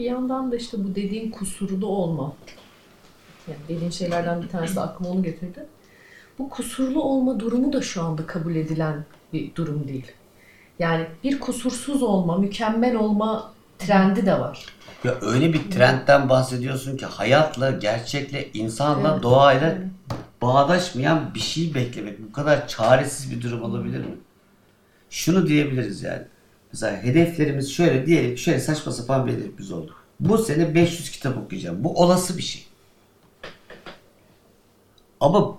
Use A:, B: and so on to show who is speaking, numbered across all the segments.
A: Bir yandan da işte bu dediğin kusurlu olma. Yani dediğin şeylerden bir tanesi aklıma onu getirdi. Bu kusurlu olma durumu da şu anda kabul edilen bir durum değil. Yani bir kusursuz olma, mükemmel olma trendi de var.
B: Ya öyle bir trendten bahsediyorsun ki hayatla, gerçekle, insanla,
A: Evet.
B: doğayla bağdaşmayan bir şey beklemek bu kadar çaresiz bir durum olabilir mi? Şunu diyebiliriz yani. Mesela hedeflerimiz şöyle diyelim şöyle saçma sapan bir hedefimiz oldu. Bu sene 500 kitap okuyacağım. Bu olası bir şey. Ama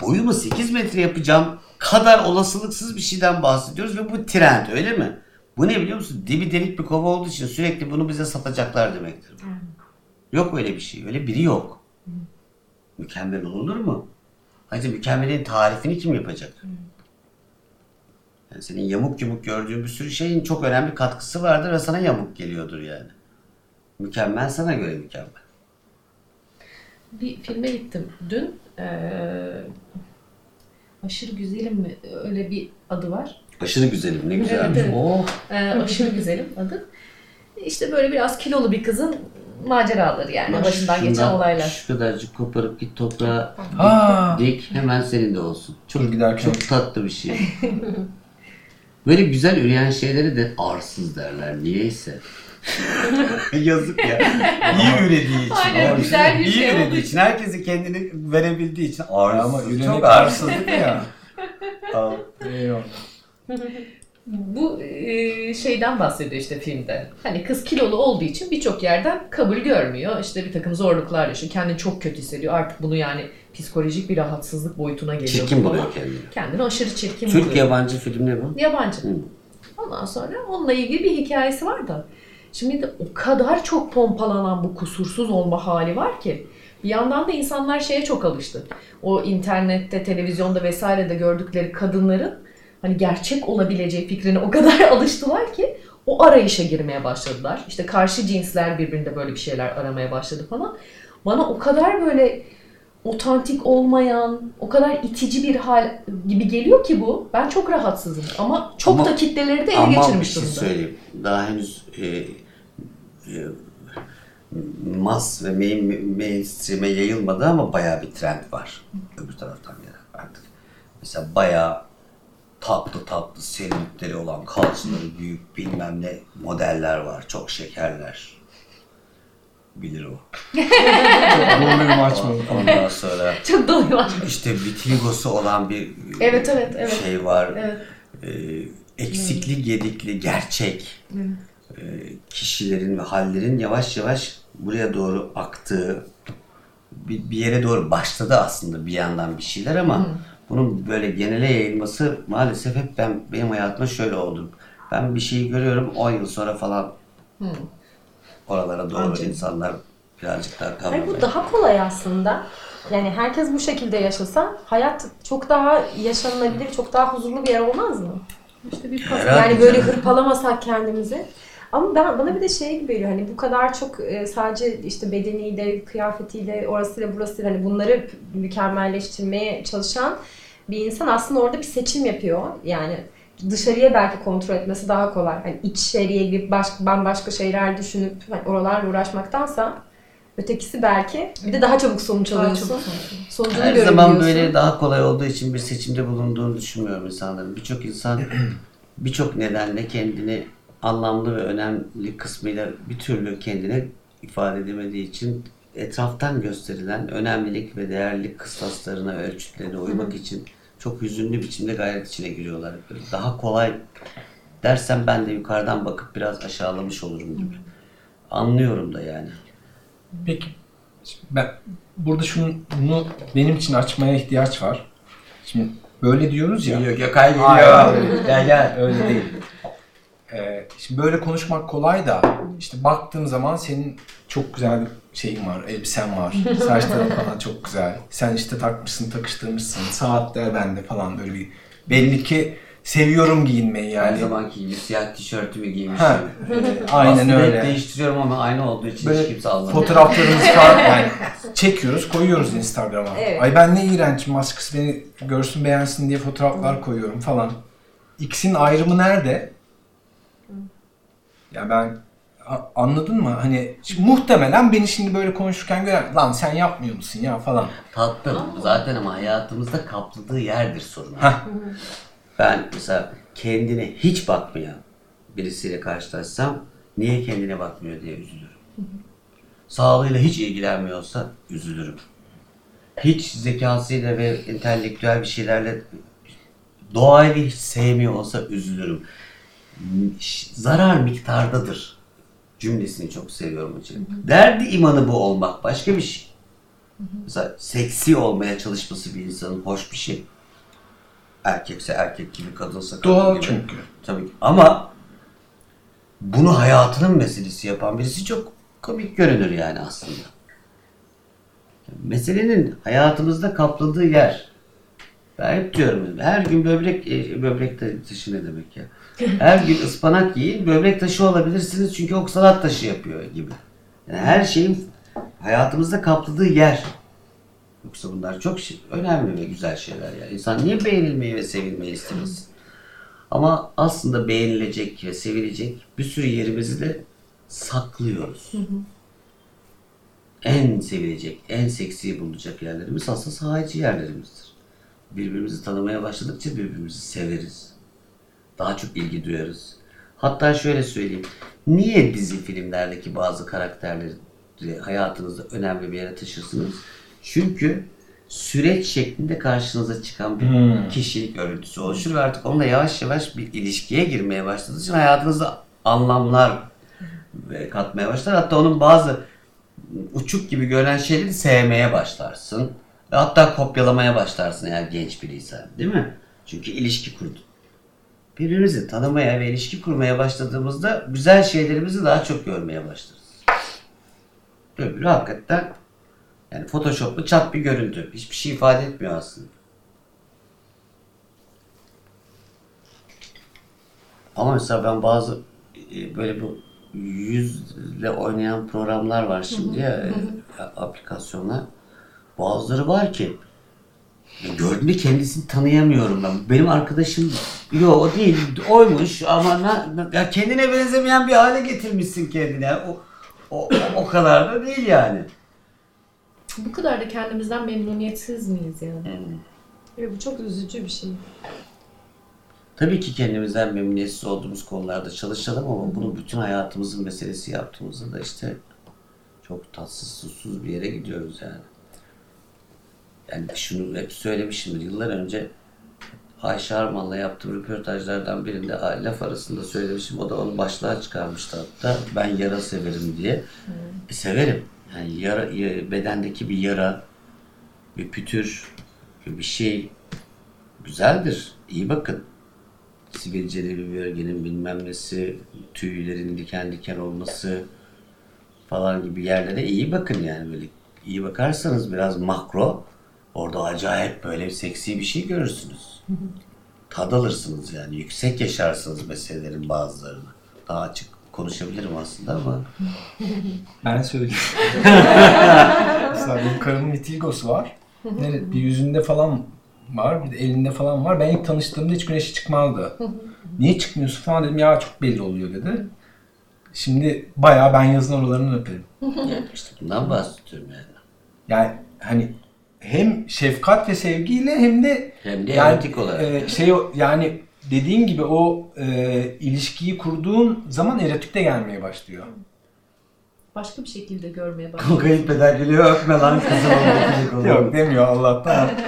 B: boyumu 8 metre yapacağım kadar olasılıksız bir şeyden bahsediyoruz ve bu trend öyle mi? Bu ne biliyor musun? Dibi delik bir kova olduğu için sürekli bunu bize satacaklar demektir. bu. Yok öyle bir şey. Öyle biri yok. Mükemmel olur mu? Hacı mükemmelin tarifini kim yapacak? Yani senin yamuk yumuk gördüğün bir sürü şeyin çok önemli katkısı vardır ve sana yamuk geliyordur yani. Mükemmel sana göre mükemmel.
A: Bir filme gittim dün. Ee, aşırı güzelim mi? Öyle bir adı var.
B: Aşırı güzelim ne güzelmiş.
A: Evet, evet.
B: Oh.
A: Ee, aşırı güzelim adı. İşte böyle biraz kilolu bir kızın maceraları yani
B: Bak
A: başından geçen
B: şundan
A: olaylar.
B: Şu kadarcık koparıp git toprağa
C: Ha.
B: dik hemen senin de olsun. Çok
C: giderken.
B: çok tatlı bir şey. Böyle güzel üreyen şeyleri de arsız derler niyeyse. Yazık ya. İyi ürediği için.
A: Aynen, güzel bir
B: iyi
A: şey olduğu
B: ürediği için. Herkesi kendini verebildiği için arsız.
C: Ama üremek
B: çok arsız.
C: arsızlık ya. Eyvallah.
A: Bu e, şeyden bahsediyor işte filmde. Hani kız kilolu olduğu için birçok yerden kabul görmüyor. İşte bir takım zorluklar yaşıyor. Kendini çok kötü hissediyor. Artık bunu yani psikolojik bir rahatsızlık boyutuna geliyor.
B: Çirkin
A: bu
B: buluyor kendini.
A: Kendini aşırı çirkin
B: Türk
A: buluyor.
B: yabancı film ne bu?
A: Yabancı.
B: Hı.
A: Ondan sonra onunla ilgili bir hikayesi var da. Şimdi de o kadar çok pompalanan bu kusursuz olma hali var ki. Bir yandan da insanlar şeye çok alıştı. O internette, televizyonda vesairede gördükleri kadınların hani gerçek olabileceği fikrine o kadar alıştılar ki o arayışa girmeye başladılar. İşte karşı cinsler birbirinde böyle bir şeyler aramaya başladı falan. Bana o kadar böyle otantik olmayan, o kadar itici bir hal gibi geliyor ki bu. Ben çok rahatsızım ama çok
B: Ama-
A: da kitleleri de ele
B: Ama bir
A: geçirmiş
B: şey
A: durumda.
B: söyleyeyim. Daha henüz e, e, mas ve main, mainstream'e yayılmadı ama bayağı bir trend var. Öbür taraftan gelen artık. Mesela bayağı tatlı tatlı serinlikleri olan kalçaları büyük bilmem ne modeller var. Çok şekerler. Bilir o.
C: Doluyum açmadım.
B: Ondan sonra
A: Çok dolu var.
B: işte vitiligosu olan bir
A: Evet, evet, evet.
B: şey var.
A: Evet.
B: Ee, eksikli, gedikli, gerçek e, kişilerin ve hallerin yavaş yavaş buraya doğru aktığı bir, bir yere doğru başladı aslında bir yandan bir şeyler ama bunun böyle genele yayılması maalesef hep ben benim hayatımda şöyle oldu. Ben bir şeyi görüyorum 10 yıl sonra falan oralara doğru
A: Anca.
B: insanlar birazcık daha
D: Hayır,
B: kavramaya.
D: bu daha kolay aslında. Yani herkes bu şekilde yaşasa hayat çok daha yaşanılabilir, çok daha huzurlu bir yer olmaz mı?
A: İşte bir
B: Herhalde
D: Yani böyle hırpalamasak kendimizi. Ama ben bana bir de şey gibi geliyor hani bu kadar çok e, sadece işte bedeniyle, kıyafetiyle, orasıyla burasıyla hani bunları mükemmelleştirmeye çalışan bir insan aslında orada bir seçim yapıyor. Yani dışarıya belki kontrol etmesi daha kolay. Hani içeriye girip baş, bambaşka şeyler düşünüp hani oralarla uğraşmaktansa ötekisi belki bir de daha çabuk sonuç
A: Daha
D: alıyorsun.
A: çok sonuç.
D: Sonucunu
B: Her zaman böyle daha kolay olduğu için bir seçimde bulunduğunu düşünmüyorum insanların. Birçok insan birçok nedenle kendini anlamlı ve önemli kısmıyla bir türlü kendine ifade edemediği için etraftan gösterilen önemlilik ve değerlilik kıstaslarına, ölçütlerine uymak için çok hüzünlü biçimde gayret içine giriyorlar. Daha kolay dersem ben de yukarıdan bakıp biraz aşağılamış olurum gibi. Anlıyorum da yani.
C: Peki şimdi ben burada şunu bunu benim için açmaya ihtiyaç var. Şimdi böyle diyoruz ya.
B: Gökay
C: Hayır.
B: gel gel.
C: Öyle değil. Ee, şimdi böyle konuşmak kolay da işte baktığım zaman senin çok güzel bir şeyin var, elbisen var. Saçların falan çok güzel. Sen işte takmışsın, takıştırmışsın. Saatler bende falan böyle bir belli ki seviyorum giyinmeyi
B: Her
C: yani.
B: zamanki gibi siyah tişörtümü giymiştim.
C: Ha, e, aynen
B: Aslında hep
C: öyle.
B: değiştiriyorum ama aynı olduğu için hiç
C: Böyle
B: kimse almıyor.
C: fotoğraflarımızı falan yani çekiyoruz, koyuyoruz Instagram'a.
D: Evet.
C: Ay ben ne iğrenç, maskısı beni görsün beğensin diye fotoğraflar koyuyorum falan. İkisinin ayrımı nerede? Ya ben Anladın mı? Hani şimdi muhtemelen beni şimdi böyle konuşurken görer. Lan sen yapmıyor musun ya falan.
B: Tatlım. Zaten ama hayatımızda kapladığı yerdir sorun.
C: Heh.
B: Ben mesela kendine hiç bakmayan birisiyle karşılaşsam niye kendine bakmıyor diye üzülürüm. Sağlığıyla hiç ilgilenmiyorsa üzülürüm. Hiç zekasıyla ve entelektüel bir şeylerle doğayı hiç sevmiyor olsa üzülürüm. Zarar miktardadır cümlesini çok seviyorum hocam. Derdi imanı bu olmak başka bir şey. Mesela seksi olmaya çalışması bir insanın hoş bir şey. Erkekse erkek gibi, kadınsa kadın
C: Doğal
B: gibi.
C: çünkü.
B: Tabii ki. Ama bunu hayatının meselesi yapan birisi çok komik görünür yani aslında. Meselenin hayatımızda kapladığı yer. Ben hep diyorum her gün böbrek, e, böbrek taşı ne demek ya? Her gün ıspanak yiyin, böbrek taşı olabilirsiniz çünkü oksalat taşı yapıyor gibi. Yani her şeyin hayatımızda kapladığı yer. Yoksa bunlar çok şey- önemli ve güzel şeyler ya. İnsan niye beğenilmeyi ve sevilmeyi istemesin? Ama aslında beğenilecek ve sevilecek bir sürü yerimizi de saklıyoruz. En sevilecek, en seksi bulunacak yerlerimiz aslında sahici yerlerimizdir. Birbirimizi tanımaya başladıkça birbirimizi severiz. Daha çok ilgi duyarız. Hatta şöyle söyleyeyim. Niye dizi filmlerdeki bazı karakterleri hayatınızda önemli bir yere taşırsınız? Çünkü süreç şeklinde karşınıza çıkan bir
C: Hmm.
B: kişilik örüntüsü oluşur ve artık onunla yavaş yavaş bir ilişkiye girmeye başladığı için hayatınızda anlamlar katmaya başlar. Hatta onun bazı uçuk gibi görünen şeyleri sevmeye başlarsın. Ve hatta kopyalamaya başlarsın eğer genç biriysen. Değil mi? Çünkü ilişki kurdun. Birbirimizi tanımaya ve ilişki kurmaya başladığımızda güzel şeylerimizi daha çok görmeye başlarız. Öbürü hakikaten yani photoshoplu çat bir görüntü. Hiçbir şey ifade etmiyor aslında. Ama mesela ben bazı e, böyle bu yüzle oynayan programlar var şimdi ya e, aplikasyonlar. Bazıları var ki gördüğümde kendisini tanıyamıyorum ben. Benim arkadaşım yo o değil oymuş ama na, ya kendine benzemeyen bir hale getirmişsin kendine. O, o, o kadar da değil yani.
A: Bu kadar da kendimizden memnuniyetsiz miyiz yani?
D: Ve bu çok üzücü bir şey.
B: Tabii ki kendimizden memnuniyetsiz olduğumuz konularda çalışalım ama bunu bütün hayatımızın meselesi yaptığımızda da işte çok tatsız susuz bir yere gidiyoruz yani. Yani şunu hep söylemişimdir yıllar önce Ayşe Arman'la yaptığım röportajlardan birinde laf arasında söylemişim. O da onu başlığa çıkarmıştı hatta. Ben yara severim diye. E, severim. Yani yara, ya- bedendeki bir yara, bir pütür, bir şey güzeldir. İyi bakın. Sivilceli bir bölgenin bilmem nesi, tüylerin diken diken olması falan gibi yerlere iyi bakın yani böyle iyi bakarsanız biraz makro orada acayip böyle seksi bir şey görürsünüz. Tad alırsınız yani yüksek yaşarsınız meselelerin bazılarını. Daha açık konuşabilirim aslında ama
C: Ben söyleyeyim. Mesela benim karımın vitiligosu var. Evet, bir yüzünde falan var, bir de elinde falan var. Ben ilk tanıştığımda hiç güneşi çıkmazdı. Niye çıkmıyorsun falan dedim. Ya çok belli oluyor dedi. Şimdi bayağı ben yazın oralarını öperim.
B: yani işte bundan bahsediyorum yani.
C: Yani hani hem şefkat ve sevgiyle hem de
B: Hem de
C: yani,
B: erotik olarak.
C: e, şey yani dediğin gibi o e, ilişkiyi kurduğun zaman erotik de gelmeye başlıyor.
A: Başka bir şekilde görmeye başladım.
B: Kayınpeder geliyor öpme lan kızım.
C: Yok demiyor Allah'tan.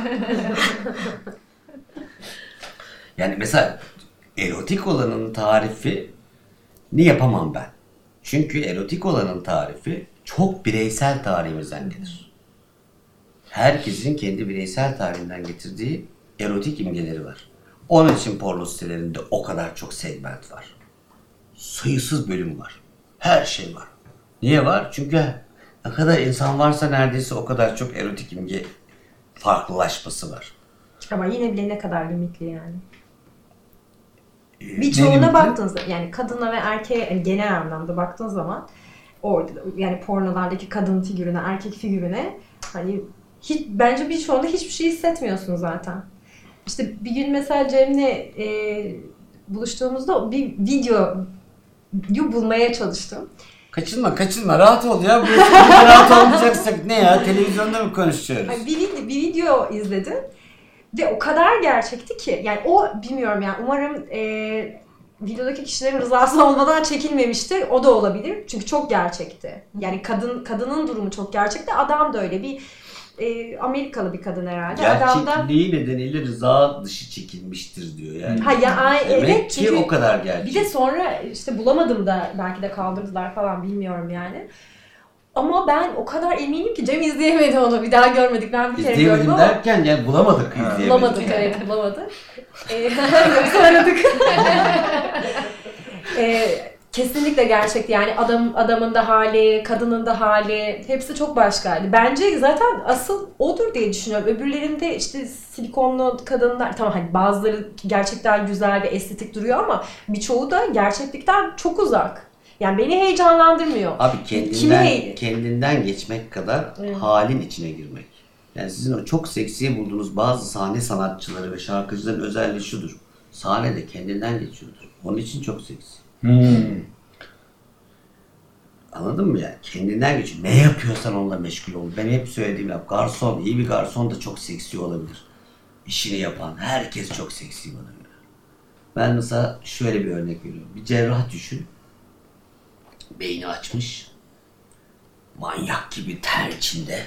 B: Yani mesela erotik olanın tarifi ni yapamam ben. Çünkü erotik olanın tarifi çok bireysel tarihimizden gelir. Herkesin kendi bireysel tarihinden getirdiği erotik imgeleri var. Onun için porno sitelerinde o kadar çok segment var. Sayısız bölüm var. Her şey var. Niye var? Çünkü ne kadar insan varsa neredeyse o kadar çok erotik imge farklılaşması var.
D: Ama yine bile ne kadar limitli yani.
C: Ne
D: Birçoğuna baktığınızda yani kadına ve erkeğe yani genel anlamda baktığın zaman orada yani pornolardaki kadın figürüne, erkek figürüne hani hiç, bence birçoğunda hiçbir şey hissetmiyorsun zaten. İşte bir gün mesela Cem'le e, buluştuğumuzda bir video bulmaya çalıştım.
B: Kaçınma kaçınma rahat ol ya. Bu rahat olmayacaksak ne ya? Televizyonda mı konuşuyoruz?
D: Ay, bir, video, bir video izledim ve o kadar gerçekti ki yani o bilmiyorum yani umarım e, videodaki kişilerin rızası olmadan çekilmemiştir. O da olabilir. Çünkü çok gerçekti. Yani kadın kadının durumu çok gerçekti. Adam da öyle bir e, Amerikalı bir kadın herhalde. Adam da
B: Gerçekliği nedeniyle rıza dışı çekilmiştir diyor yani.
D: Ha ya ay,
B: Demek
D: evet
B: ki
D: çünkü
B: o kadar gerçek.
D: bir de sonra işte bulamadım da belki de kaldırdılar falan bilmiyorum yani. Ama ben o kadar eminim ki Cem izleyemedi onu. Bir daha görmedik. Ben bir kere gördüm
B: İzleyemedim
D: ama
B: derken yani bulamadık
C: Ha.
B: izleyemedik.
D: bulamadık. Evet bulamadık. Ee, yoksa aradık. Ee, kesinlikle gerçekti. Yani adam adamın da hali, kadının da hali hepsi çok başkaydı. Bence zaten asıl odur diye düşünüyorum. Öbürlerinde işte silikonlu kadınlar tamam hani bazıları gerçekten güzel ve estetik duruyor ama birçoğu da gerçeklikten çok uzak. Yani beni heyecanlandırmıyor.
B: Abi
D: Kimi
B: kendinden,
D: neydi?
B: kendinden geçmek kadar
D: Evet.
B: halin içine girmek. Yani sizin o çok seksi bulduğunuz bazı sahne sanatçıları ve şarkıcıların özelliği şudur. Sahnede kendinden geçiyordur. Onun için çok seksi.
C: Hmm.
B: Anladın mı ya? Kendinden geçiyor. Ne yapıyorsan onunla meşgul ol. Ben hep söylediğim yap. Garson, iyi bir garson da çok seksi olabilir. İşini yapan. Herkes çok seksi bana göre. Ben mesela şöyle bir örnek veriyorum. Bir cerrah düşün. Beyni açmış. Manyak gibi ter içinde.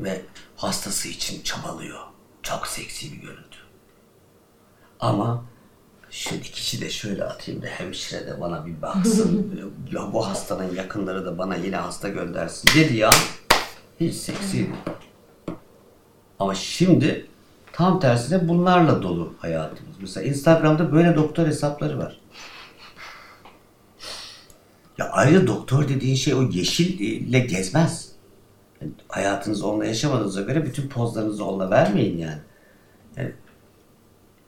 B: Ve hastası için çabalıyor. Çok seksi bir görüntü. Ama şu dikişi de şöyle atayım da hemşire de bana bir baksın. ya bu hastanın yakınları da bana yine hasta göndersin dedi ya. Hiç seksi değil. Ama şimdi tam tersine bunlarla dolu hayatımız. Mesela Instagram'da böyle doktor hesapları var. Ya ayrıca doktor dediğin şey o yeşille gezmez. Yani hayatınızı onunla yaşamadığınıza göre bütün pozlarınızı onunla vermeyin yani. yani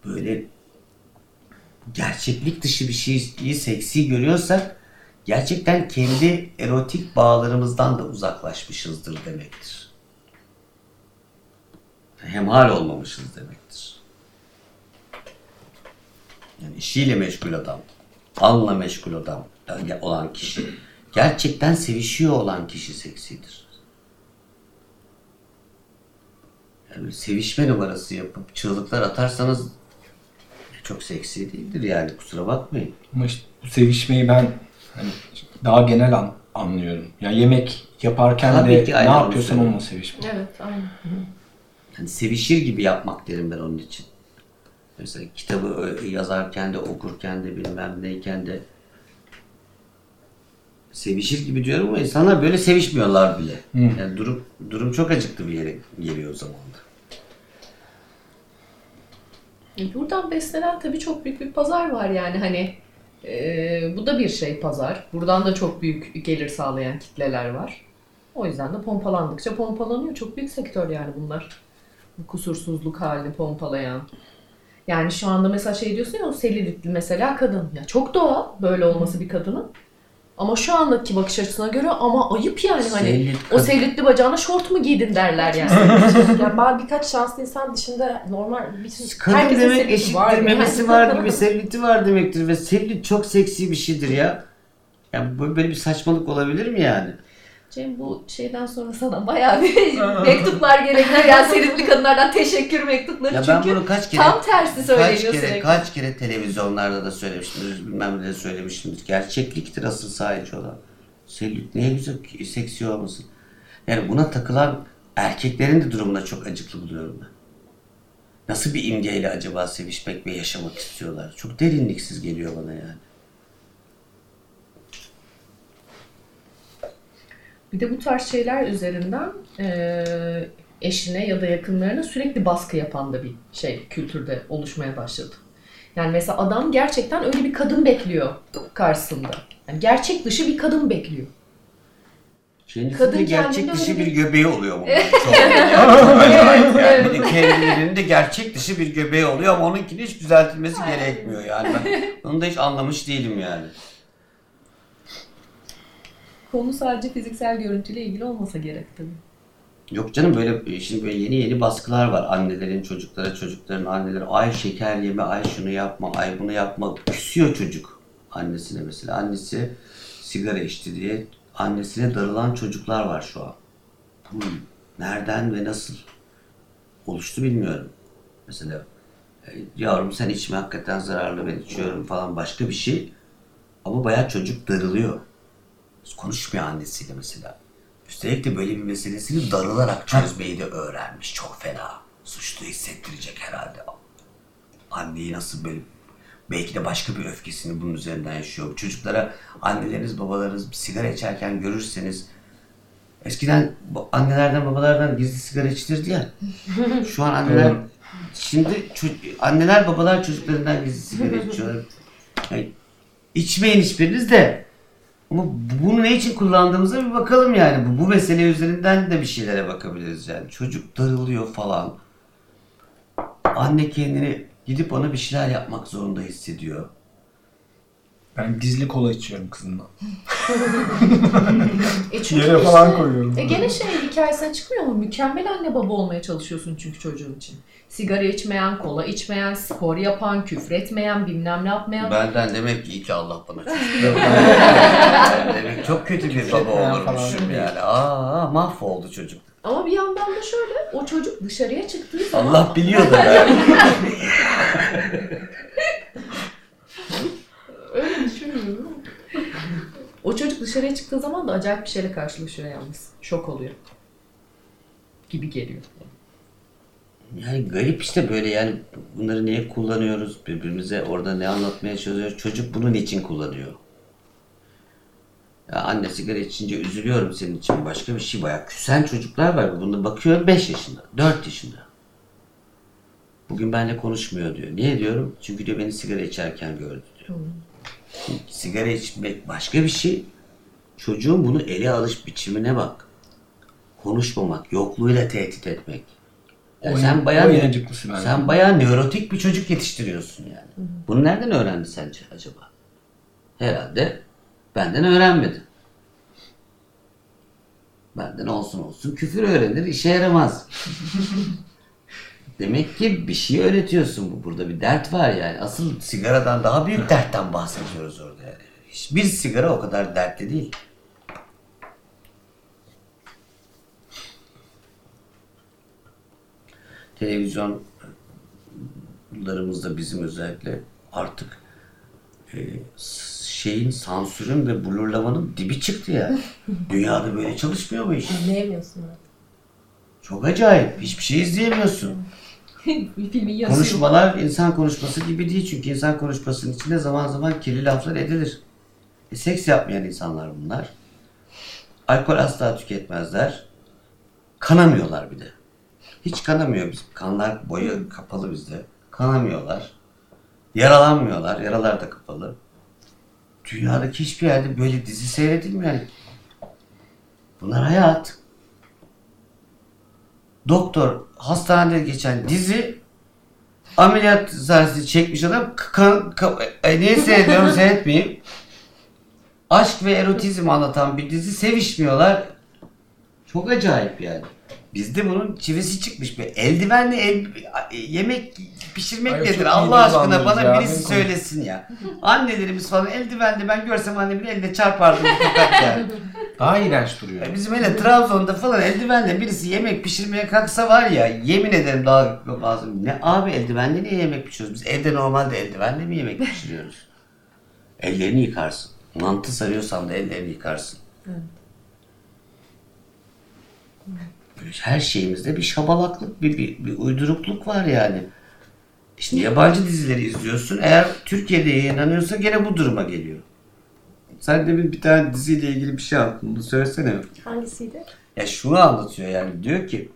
B: böyle gerçeklik dışı bir şeyi seksi görüyorsak gerçekten kendi erotik bağlarımızdan da uzaklaşmışızdır demektir. Hemhal olmamışız demektir. Yani işiyle meşgul adam, anla meşgul adam olan kişi, gerçekten sevişiyor olan kişi seksidir. Yani sevişme numarası yapıp çığlıklar atarsanız çok seksi değildir yani kusura bakmayın.
C: Ama işte bu sevişmeyi ben hani daha genel an- anlıyorum. Ya yemek yaparken
B: Tabii
C: de
B: ki,
C: ne yapıyorsan onunla sevişmek.
A: Evet, aynen.
B: Yani sevişir gibi yapmak derim ben onun için. Mesela kitabı yazarken de okurken de bilmem neyken de sevişir gibi diyorum ama insanlar böyle sevişmiyorlar bile. Yani durum durum çok acıklı bir yere geliyor o zaman da.
A: E, Buradan beslenen tabii çok büyük bir pazar var yani hani e, bu da bir şey pazar. Buradan da çok büyük gelir sağlayan kitleler var. O yüzden de pompalandıkça pompalanıyor. Çok büyük sektör yani bunlar. Bu kusursuzluk halini pompalayan. Yani şu anda mesela şey diyorsun ya o selülitli mesela kadın. Ya çok doğal böyle olması bir kadının. Ama şu andaki bakış açısına göre ama ayıp yani hani
B: Selülit
A: o selülitli bacağına şort mu giydin derler yani.
D: yani bazı birkaç şanslı insan dışında normal bütün
B: Kadın
D: herkesin
B: demek eşittir,
D: var.
B: memesi var gibi selüliti var demektir ve selülit çok seksi bir şeydir ya. Yani böyle böyle bir saçmalık olabilir mi yani?
A: Cem bu şeyden sonra sana bayağı bir mektuplar gelebilir. Yani selülitli kadınlardan teşekkür mektupları.
B: Ya ben
A: Çünkü
B: bunu kaç kere
A: tam tersi
B: kaç
A: söyleniyor
B: kere
A: sürekli.
B: kaç kere televizyonlarda da söylemişimdir, bilmem ne de söylemişimdir. Gerçekliktir asıl sahici olan. Selülit neye güzel seksi olmasın. Yani buna takılan erkeklerin de durumuna çok acıklı buluyorum ben. Nasıl bir imgeyle acaba sevişmek ve yaşamak istiyorlar? Çok derinliksiz geliyor bana yani.
A: Bir de bu tarz şeyler üzerinden eee, eşine ya da yakınlarına sürekli baskı yapan da bir şey kültürde oluşmaya başladı. Yani mesela adam gerçekten öyle bir kadın bekliyor karşısında. Yani gerçek dışı bir kadın bekliyor.
B: Kendisi
A: Kadın
B: de gerçek dışı bir
A: bir-
B: göbeği oluyor bunun. Çok.
A: evet,
B: Yani de kendilerinin de gerçek dışı bir göbeği oluyor ama onunkini hiç düzeltilmesi gerekmiyor yani. Ben onu da hiç anlamış değilim yani.
A: Konu sadece fiziksel görüntüyle ilgili olmasa gerek tabii.
B: Yok canım böyle şimdi böyle yeni yeni baskılar var. Annelerin çocuklara, çocukların anneleri ay şeker yeme, ay şunu yapma, ay bunu yapma. Küsüyor çocuk. Annesine mesela. Annesi sigara içti diye annesine darılan çocuklar var şu an. Bu nereden ve nasıl oluştu bilmiyorum. Mesela e, yavrum sen içme hakikaten zararlı ben içiyorum falan başka bir şey. Ama bayağı çocuk darılıyor. Konuşmuyor annesiyle mesela. Üstelik de böyle bir meselesini darılarak çözmeyi de öğrenmiş. Çok fena. Suçlu hissettirecek herhalde. Anneyi nasıl böyle belki de başka bir öfkesini bunun üzerinden yaşıyor. Çocuklara anneleriniz babalarınız sigara içerken görürseniz eskiden annelerden babalardan gizli sigara içilirdi ya. Şu an anneler şimdi anneler babalar çocuklarından gizli sigara içiyor. Yani içmeyin hiçbiriniz de ama bunu ne için kullandığımıza bir bakalım yani. Bu, bu mesele üzerinden de bir şeylere bakabiliriz yani. Çocuk darılıyor falan. Anne kendini gidip ona bir şeyler yapmak zorunda hissediyor.
C: Ben gizli kola içiyorum kızımla.
A: E çünkü
C: Yere
A: işte-
C: falan koyuyorum.
A: E gene şey hikayesine çıkmıyor mu? Mükemmel anne baba olmaya çalışıyorsun çünkü çocuğun için. Sigara içmeyen, kola içmeyen, spor yapan, küfretmeyen, bilmem ne yapmayan.
B: Benden demek ki iyi ki Allah bana çocuk demek çok kötü bir baba olurmuşum yani. Aa mahvoldu çocuk.
A: Ama bir yandan da şöyle, o çocuk dışarıya çıktığı zaman
B: Allah biliyor da yani.
A: öyle düşünmüyorum. O çocuk dışarıya çıktığı zaman da acayip bir şeyle karşılaşıyor yalnız. Şok oluyor. Gibi geliyor.
B: Yani garip işte böyle yani bunları niye kullanıyoruz birbirimize orada ne anlatmaya çalışıyoruz çocuk bunun için kullanıyor. Ya anne sigara içince üzülüyorum senin için başka bir şey bayağı küsen çocuklar var. Bunda bakıyorum 5 yaşında 4 yaşında. Bugün benimle konuşmuyor diyor. Niye diyorum? Çünkü diyor beni sigara içerken gördü diyor. Sigara içmek başka bir şey. Çocuğun bunu ele alış biçimine bak. Konuşmamak, yokluğuyla tehdit etmek. Ya
C: Oyun-
B: sen bayağı
C: oyuncaklısı bence.
B: sen bayağı nörotik bir çocuk yetiştiriyorsun yani. Bunu nereden öğrendi sence acaba? Herhalde benden öğrenmedi. Benden olsun olsun küfür öğrenir, işe yaramaz. Demek ki bir şey öğretiyorsun bu. Burada bir dert var yani. Asıl sigaradan daha büyük dertten bahsediyoruz orada yani. Hiçbir sigara o kadar dertli değil. Televizyonlarımızda bizim özellikle artık e, şeyin sansürün ve blurlamanın dibi çıktı ya. Dünyada böyle çalışmıyor mu iş?
D: Anlayamıyorsun artık.
B: Çok acayip. Hiçbir şey izleyemiyorsun. Konuşmalar insan konuşması gibi değil çünkü insan konuşmasının içinde zaman zaman kirli laflar edilir. E, seks yapmayan insanlar bunlar. Alkol asla tüketmezler. Kanamıyorlar bir de. Hiç kanamıyor bizim. Kanlar boyu kapalı bizde. Kanamıyorlar. Yaralanmıyorlar. Yaralar da kapalı. Dünyadaki hiçbir yerde böyle dizi seyredilmiyor. Yani. Bunlar hayat. Doktor hastanede geçen dizi ameliyat sahnesi çekmiş adam kan, kan, e, niye seyrediyorum seyretmeyeyim. Aşk ve erotizm anlatan bir dizi sevişmiyorlar. Çok acayip yani. Bizde bunun çivisi çıkmış. Bir eldivenle el, yemek pişirmek
C: Ay,
B: nedir? Allah aşkına bana
C: ya,
B: birisi söylesin ya. Annelerimiz falan eldivenle ben görsem annemin eline çarpardım yani.
C: Daha iğrenç duruyor.
B: Ya Bizim hele Trabzon'da falan eldivenle birisi yemek pişirmeye kalksa var ya yemin ederim daha lazım. Ne abi eldivenle niye yemek pişiriyoruz? Biz evde normalde eldivenle mi yemek pişiriyoruz? Ellerini yıkarsın. Mantı sarıyorsan da ellerini yıkarsın. Böyle Her şeyimizde bir şabalaklık, bir, bir, bir uydurukluk var yani. İşte yabancı dizileri izliyorsun. Eğer Türkiye'de yayınlanıyorsa gene bu duruma geliyor. Sen demin bir tane diziyle ilgili bir şey anlattın. Söylesene.
D: Hangisiydi?
B: Ya şunu anlatıyor yani diyor ki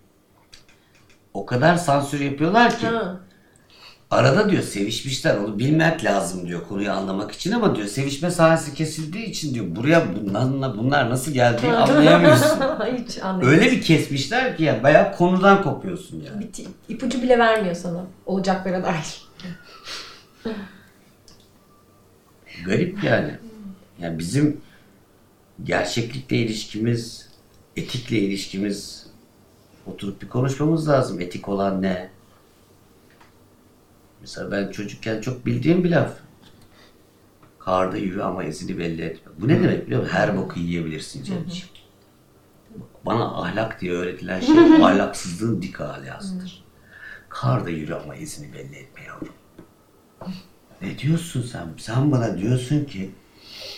B: o kadar sansür yapıyorlar ki
D: Ha.
B: Arada diyor sevişmişler onu bilmek lazım diyor konuyu anlamak için ama diyor sevişme sahnesi kesildiği için diyor buraya bunlar, bunlar nasıl geldiğini anlayamıyorsun.
D: Hiç.
B: Öyle bir kesmişler ki ya bayağı konudan kopuyorsun yani.
D: Bir ipucu bile vermiyor sana olacaklara dair.
B: Garip yani. Yani bizim gerçeklikle ilişkimiz, etikle ilişkimiz oturup bir konuşmamız lazım. Etik olan ne? Mesela ben çocukken çok bildiğim bir laf. Karda yürü ama izini belli etme. Bu ne demek biliyor musun? Her boku yiyebilirsin Cemciğim. Bana ahlak diye öğretilen şey ahlaksızlığın dik alasıdır. Karda yürü ama izini belli etme yavrum. Ne diyorsun sen? Sen bana diyorsun ki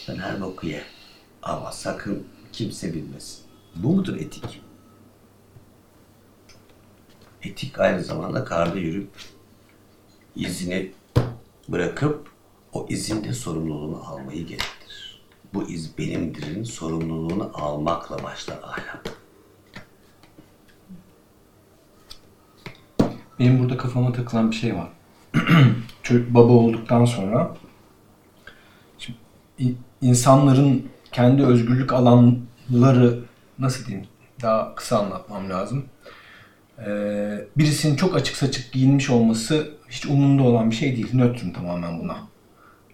B: sen her boku ye. Ama sakın kimse bilmesin. Bu mudur etik? Etik aynı zamanda karda yürüp izini bırakıp o izinde sorumluluğunu almayı gerektirir. Bu iz benimdir'in sorumluluğunu almakla başlar ahlak.
C: Benim burada kafama takılan bir şey var. Çocuk baba olduktan sonra şimdi insanların kendi özgürlük alanları nasıl diyeyim daha kısa anlatmam lazım. Ee, birisinin çok açık saçık giyinmiş olması hiç umurumda olan bir şey değil. Nötrüm tamamen buna.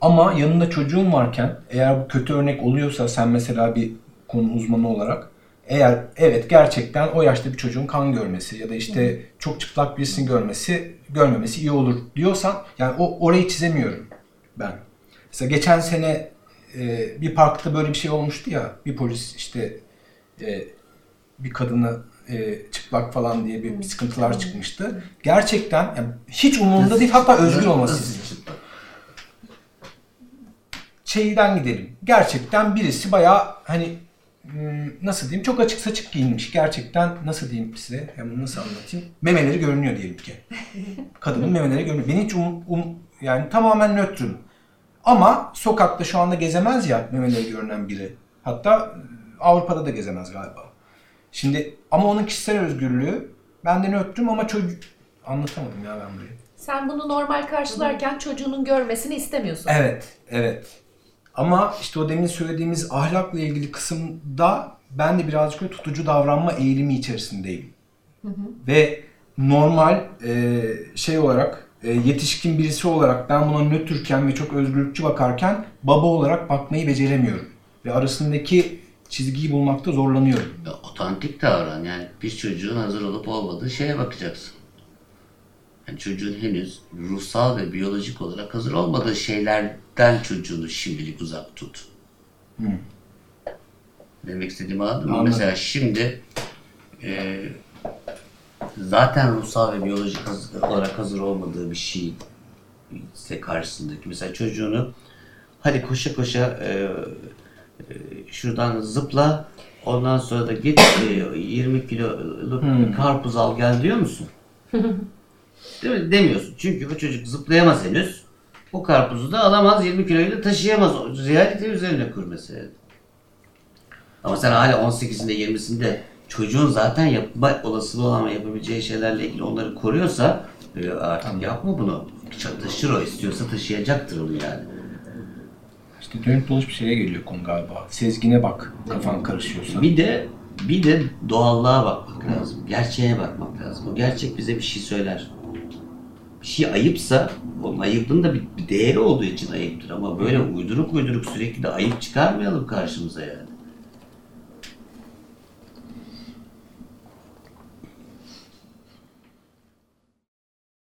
C: Ama yanında çocuğun varken eğer bu kötü örnek oluyorsa sen mesela bir konu uzmanı olarak eğer evet gerçekten o yaşta bir çocuğun kan görmesi ya da işte çok çıplak birisini görmesi görmemesi iyi olur diyorsan yani o orayı çizemiyorum ben. Mesela geçen sene e, bir parkta böyle bir şey olmuştu ya bir polis işte e, bir kadını e, çıplak falan diye bir sıkıntılar çıkmıştı. Gerçekten yani hiç umurumda değil hatta özgür olması
B: çıktı?
C: şeyden gidelim. Gerçekten birisi bayağı hani hmm, nasıl diyeyim çok açık saçık giyinmiş. Gerçekten nasıl diyeyim size? Ya bunu nasıl anlatayım? Memeleri görünüyor diyelim ki. Kadının memeleri görünüyor. Ben hiç um, um- yani tamamen nötrüm. Ama sokakta şu anda gezemez ya memeleri görünen biri. Hatta e, Avrupa'da da gezemez galiba. Şimdi ama onun kişisel özgürlüğü ben de nötrüm ama çocuk anlatamadım ya ben burayı.
A: Sen bunu normal karşılarken çocuğunun görmesini istemiyorsun.
C: Evet, evet. Ama işte o demin söylediğimiz ahlakla ilgili kısımda ben de birazcık böyle tutucu davranma eğilimi içerisindeyim. Ve normal e, şey olarak e, yetişkin birisi olarak ben buna nötrken ve çok özgürlükçü bakarken baba olarak bakmayı beceremiyorum. Ve arasındaki çizgiyi bulmakta zorlanıyorum.
B: Ya, otantik davran yani bir çocuğun hazır olup olmadığı şeye bakacaksın. Yani çocuğun henüz ruhsal ve biyolojik olarak hazır olmadığı şeylerden çocuğunu şimdilik uzak tut. Demek istediğimi anladın mı? Mesela şimdi e, zaten ruhsal ve biyolojik hazır, olarak hazır olmadığı bir şey ise karşısındaki mesela çocuğunu hadi koşa koşa e, şuradan zıpla ondan sonra da git e, 20 kiloluk bir karpuz al gel diyor musun? Değil mi? Demiyorsun. Çünkü bu çocuk zıplayamaz henüz. O karpuzu da alamaz, 20 kiloyu da taşıyamaz. Realite üzerine kur mesela. Ama sen hala 18'inde 20'sinde çocuğun zaten yapma olasılığı olan ve yapabileceği şeylerle ilgili onları koruyorsa e, artık yapma bunu. Taşır o istiyorsa taşıyacaktır onu yani.
C: İşte dönüp dolaş bir şeye geliyor konu galiba. Sezgine bak kafan karışıyorsa.
B: Bir de bir de doğallığa bakmak lazım. Gerçeğe bakmak lazım. O gerçek bize bir şey söyler. Bir şey ayıpsa onun ayıbın da bir, bir değeri olduğu için ayıptır ama böyle uyduruk uyduruk sürekli de ayıp çıkarmayalım karşımıza yani.